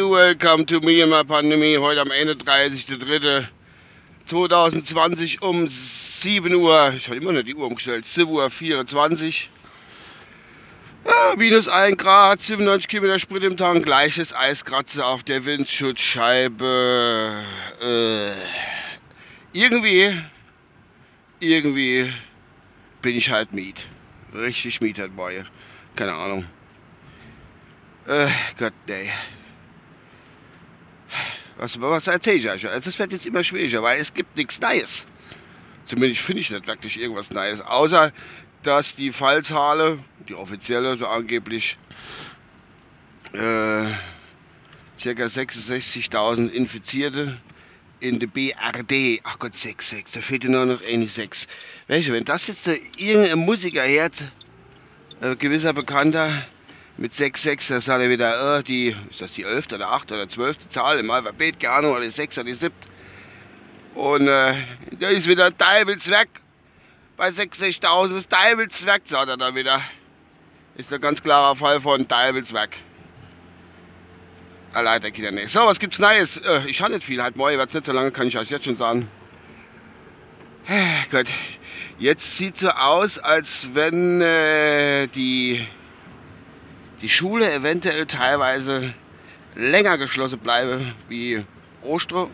Welcome to me in my Pandemie. Heute am 31.03.2020 um 7 Uhr. Ich habe immer noch die Uhr umgestellt. 7 Uhr 24. Ja, minus 1 Grad, 97 Kilometer Sprit im Tank, gleiches Eiskratzer auf der Windschutzscheibe. Äh, irgendwie, irgendwie bin ich halt Miet. Richtig Miet halt bei. Keine Ahnung. Äh, Gott, nee. Was, was erzähle ich euch? Also, es wird jetzt immer schwieriger, weil es gibt nichts Neues. Zumindest finde ich nicht wirklich irgendwas Neues. Außer, dass die Fallzahlen, die offizielle, so angeblich äh, ca. 66.000 Infizierte in der BRD, ach Gott, 6, 6, da fehlt nur noch eine 6. Weißt du, wenn das jetzt irgendein Musiker hört, äh, gewisser Bekannter, mit 6, 6, da sagt er wieder, äh, die, ist das die 11. oder 8. oder 12. Zahl im Alphabet, keine Ahnung, oder die 6. oder die 7. Und äh, da ist wieder Teibelswerk. Bei 60.000 ist Teibelswerk, sagt er da wieder. Ist ein ganz klarer Fall von Teibelswerk. Leider Kinder nicht. So, was gibt's Neues? Äh, ich habe nicht viel, halt morgen wird's nicht so lange, kann ich euch jetzt schon sagen. Äh, Gott, jetzt sieht so aus, als wenn äh, die die Schule eventuell teilweise länger geschlossen bleibe wie Ostern.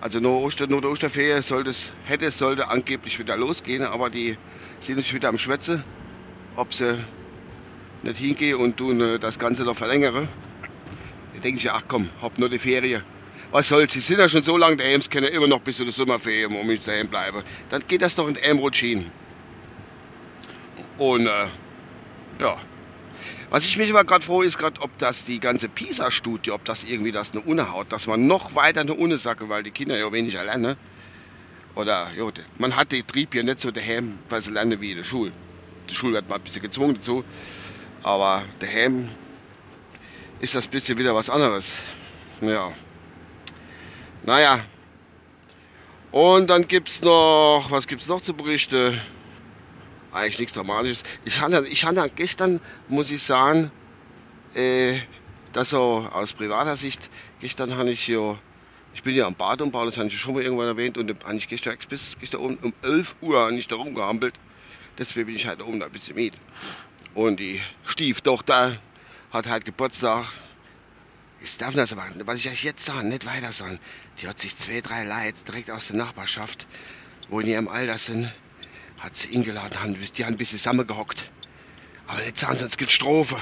Also nur Ostern, nur der Osterferien sollte es, hätte es sollte angeblich wieder losgehen, aber die sind nicht wieder am Schwätze, ob sie nicht hingehen und du ne, das Ganze noch verlängere. Da denke ich, ach komm, hab nur die Ferien. Was soll's, sie sind ja schon so lange daheim, sie können immer noch bis zu der Sommerferien, um ich daheim bleibe. Dann geht das doch in einem Rutschin. Und äh, ja, was ich mich aber gerade froh ist, gerade ob das die ganze PISA-Studie, ob das irgendwie das eine Unne haut, dass man noch weiter eine Unne sacke, weil die Kinder ja wenig lernen. Oder jo, man hat den Trieb ja nicht so daheim, weil sie lernen wie in der Schule. Die Schule wird mal ein bisschen gezwungen dazu. Aber daheim ist das ein bisschen wieder was anderes. Ja. Naja. Und dann gibt es noch, was gibt es noch zu berichten? Eigentlich nichts Dramatisches. Ich hatte, ich hatte gestern, muss ich sagen, äh, das so aus privater Sicht, gestern habe ich ja, ich bin ja am Bad umbauen, das habe ich schon mal irgendwann erwähnt, und habe ich gestern bis gestern um, um 11 Uhr nicht da rumgehampelt. Deswegen bin ich halt oben da ein bisschen mit. Und die Stieftochter hat halt Geburtstag. Ich darf das aber, was ich euch jetzt sagen, nicht weiter sagen. Die hat sich zwei, drei Leute direkt aus der Nachbarschaft, wo in ihrem Alter sind, hat sie eingeladen, haben, die haben ein bisschen zusammengehockt. Aber nicht sagen, sonst gibt Strophe.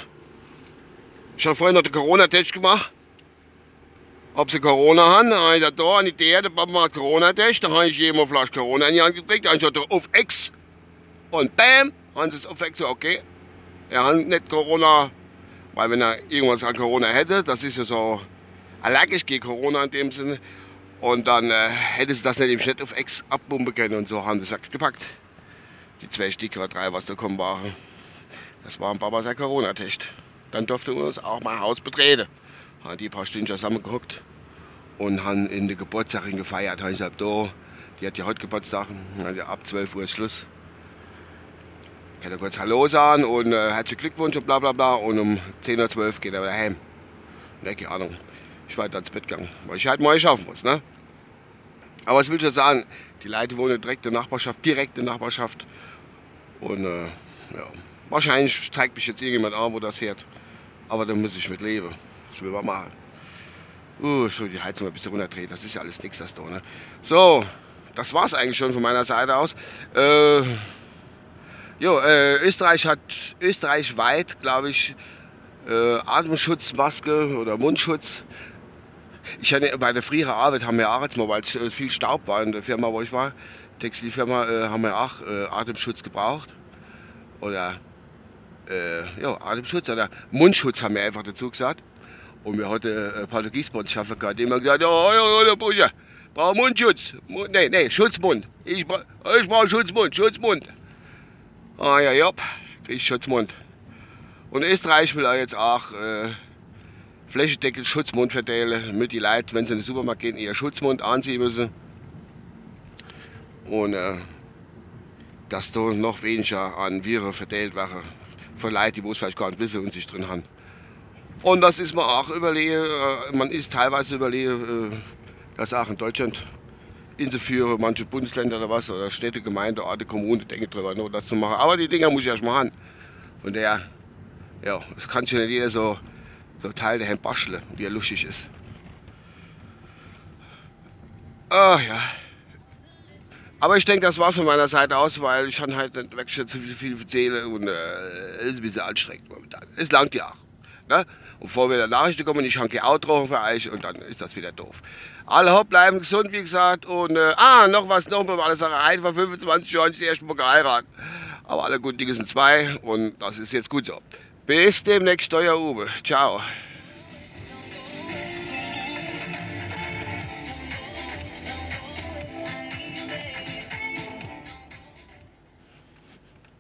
Ich habe vorhin noch den Corona-Test gemacht. Ob sie Corona haben, habe ich da an die Idee, der Papa Corona-Test, dann habe ich jedem eine Flasche Corona in die Hand gekriegt, dann habe ich auf Ex. Und bam, haben sie es auf Ex, okay. Er hat nicht Corona, weil wenn er irgendwas an Corona hätte, das ist ja so allergisch gegen Corona in dem Sinne, und dann äh, hätte sie das nicht im Schnitt auf Ex abbomben können und so haben sie es wirklich gepackt die zwei Stück oder drei, was da kommen waren. Das war ein Papa sein Corona-Test. Dann durfte uns auch mal Haus betreten. Haben die paar Stunden zusammengeguckt und haben in der Geburtstag gefeiert. Ich gesagt, da, die hat ja heute Geburtstag, ab 12 Uhr ist Schluss. Ich kann kurz Hallo sagen und äh, herzlichen Glückwunsch und bla bla bla. Und um 10.12 Uhr geht er wieder heim. Ne, keine Ahnung. Ich war ins Bett gegangen, weil ich halt mal schaffen muss. Ne? Aber was will ich schon sagen? Die Leute wohnen direkt in der Nachbarschaft, direkt in der Nachbarschaft. Und äh, ja, wahrscheinlich zeigt mich jetzt irgendjemand an, wo das hört. Aber da muss ich mit leben. Das will man machen. Uh, ich will die Heizung ein bisschen runterdrehen. Das ist ja alles nichts, das da. Ne? So, das war es eigentlich schon von meiner Seite aus. Äh, jo, äh, Österreich hat österreichweit, glaube ich, äh, Atemschutzmaske oder Mundschutz. Ich hatte bei der früheren Arbeit haben wir auch weil es äh, viel Staub war in der Firma, wo ich war, Textilfirma äh, haben wir auch äh, Atemschutz gebraucht. Oder äh, ja, Atemschutz oder Mundschutz haben wir einfach dazu gesagt. Und wir hatten äh, Portugiesbotschafter gehabt, immer gesagt ja, ja, ja, Bruder, brauche Mundschutz. Mund, nee, nee, Schutzmund. Ich, bra ich brauche Schutzmund, Schutzmund. Ah ja, ja, krieg ich Schutzmund. Und Österreich will auch jetzt auch äh, Flächendeckel Schutzmund verteilen, damit die Leute, wenn sie in den Supermarkt gehen, ihr Schutzmund anziehen müssen und äh, dass da noch weniger an Viren verteilt werden. von Leuten, die es vielleicht gar nicht wissen und sich drin haben. Und das ist man auch überlegen, äh, man ist teilweise überlegen, äh, dass auch in Deutschland Inselführer, manche Bundesländer oder was, oder Städte, Gemeinde, Orte, Kommunen denken drüber, nur das zu machen. Aber die Dinger muss ich erst mal haben. Und der, ja, das kann schon nicht jeder so, so Teil der Herrn basteln, wie er lustig ist. Ah ja. Aber ich denke, das war's von meiner Seite aus, weil ich habe halt nicht schon zu viel, viel erzählen und äh, ist ein bisschen anstrengend momentan. Es langt ja auch. Ne? Und bevor wieder Nachrichten kommen, ich habe Outro für euch und dann ist das wieder doof. Alle hopp, bleiben gesund, wie gesagt. Und, äh, ah, noch was, noch eine Sache. Ein vor 25 Jahren das erste Mal geheiratet. Aber alle guten Dinge sind zwei und das ist jetzt gut so. Bis demnächst, euer Uwe. Ciao.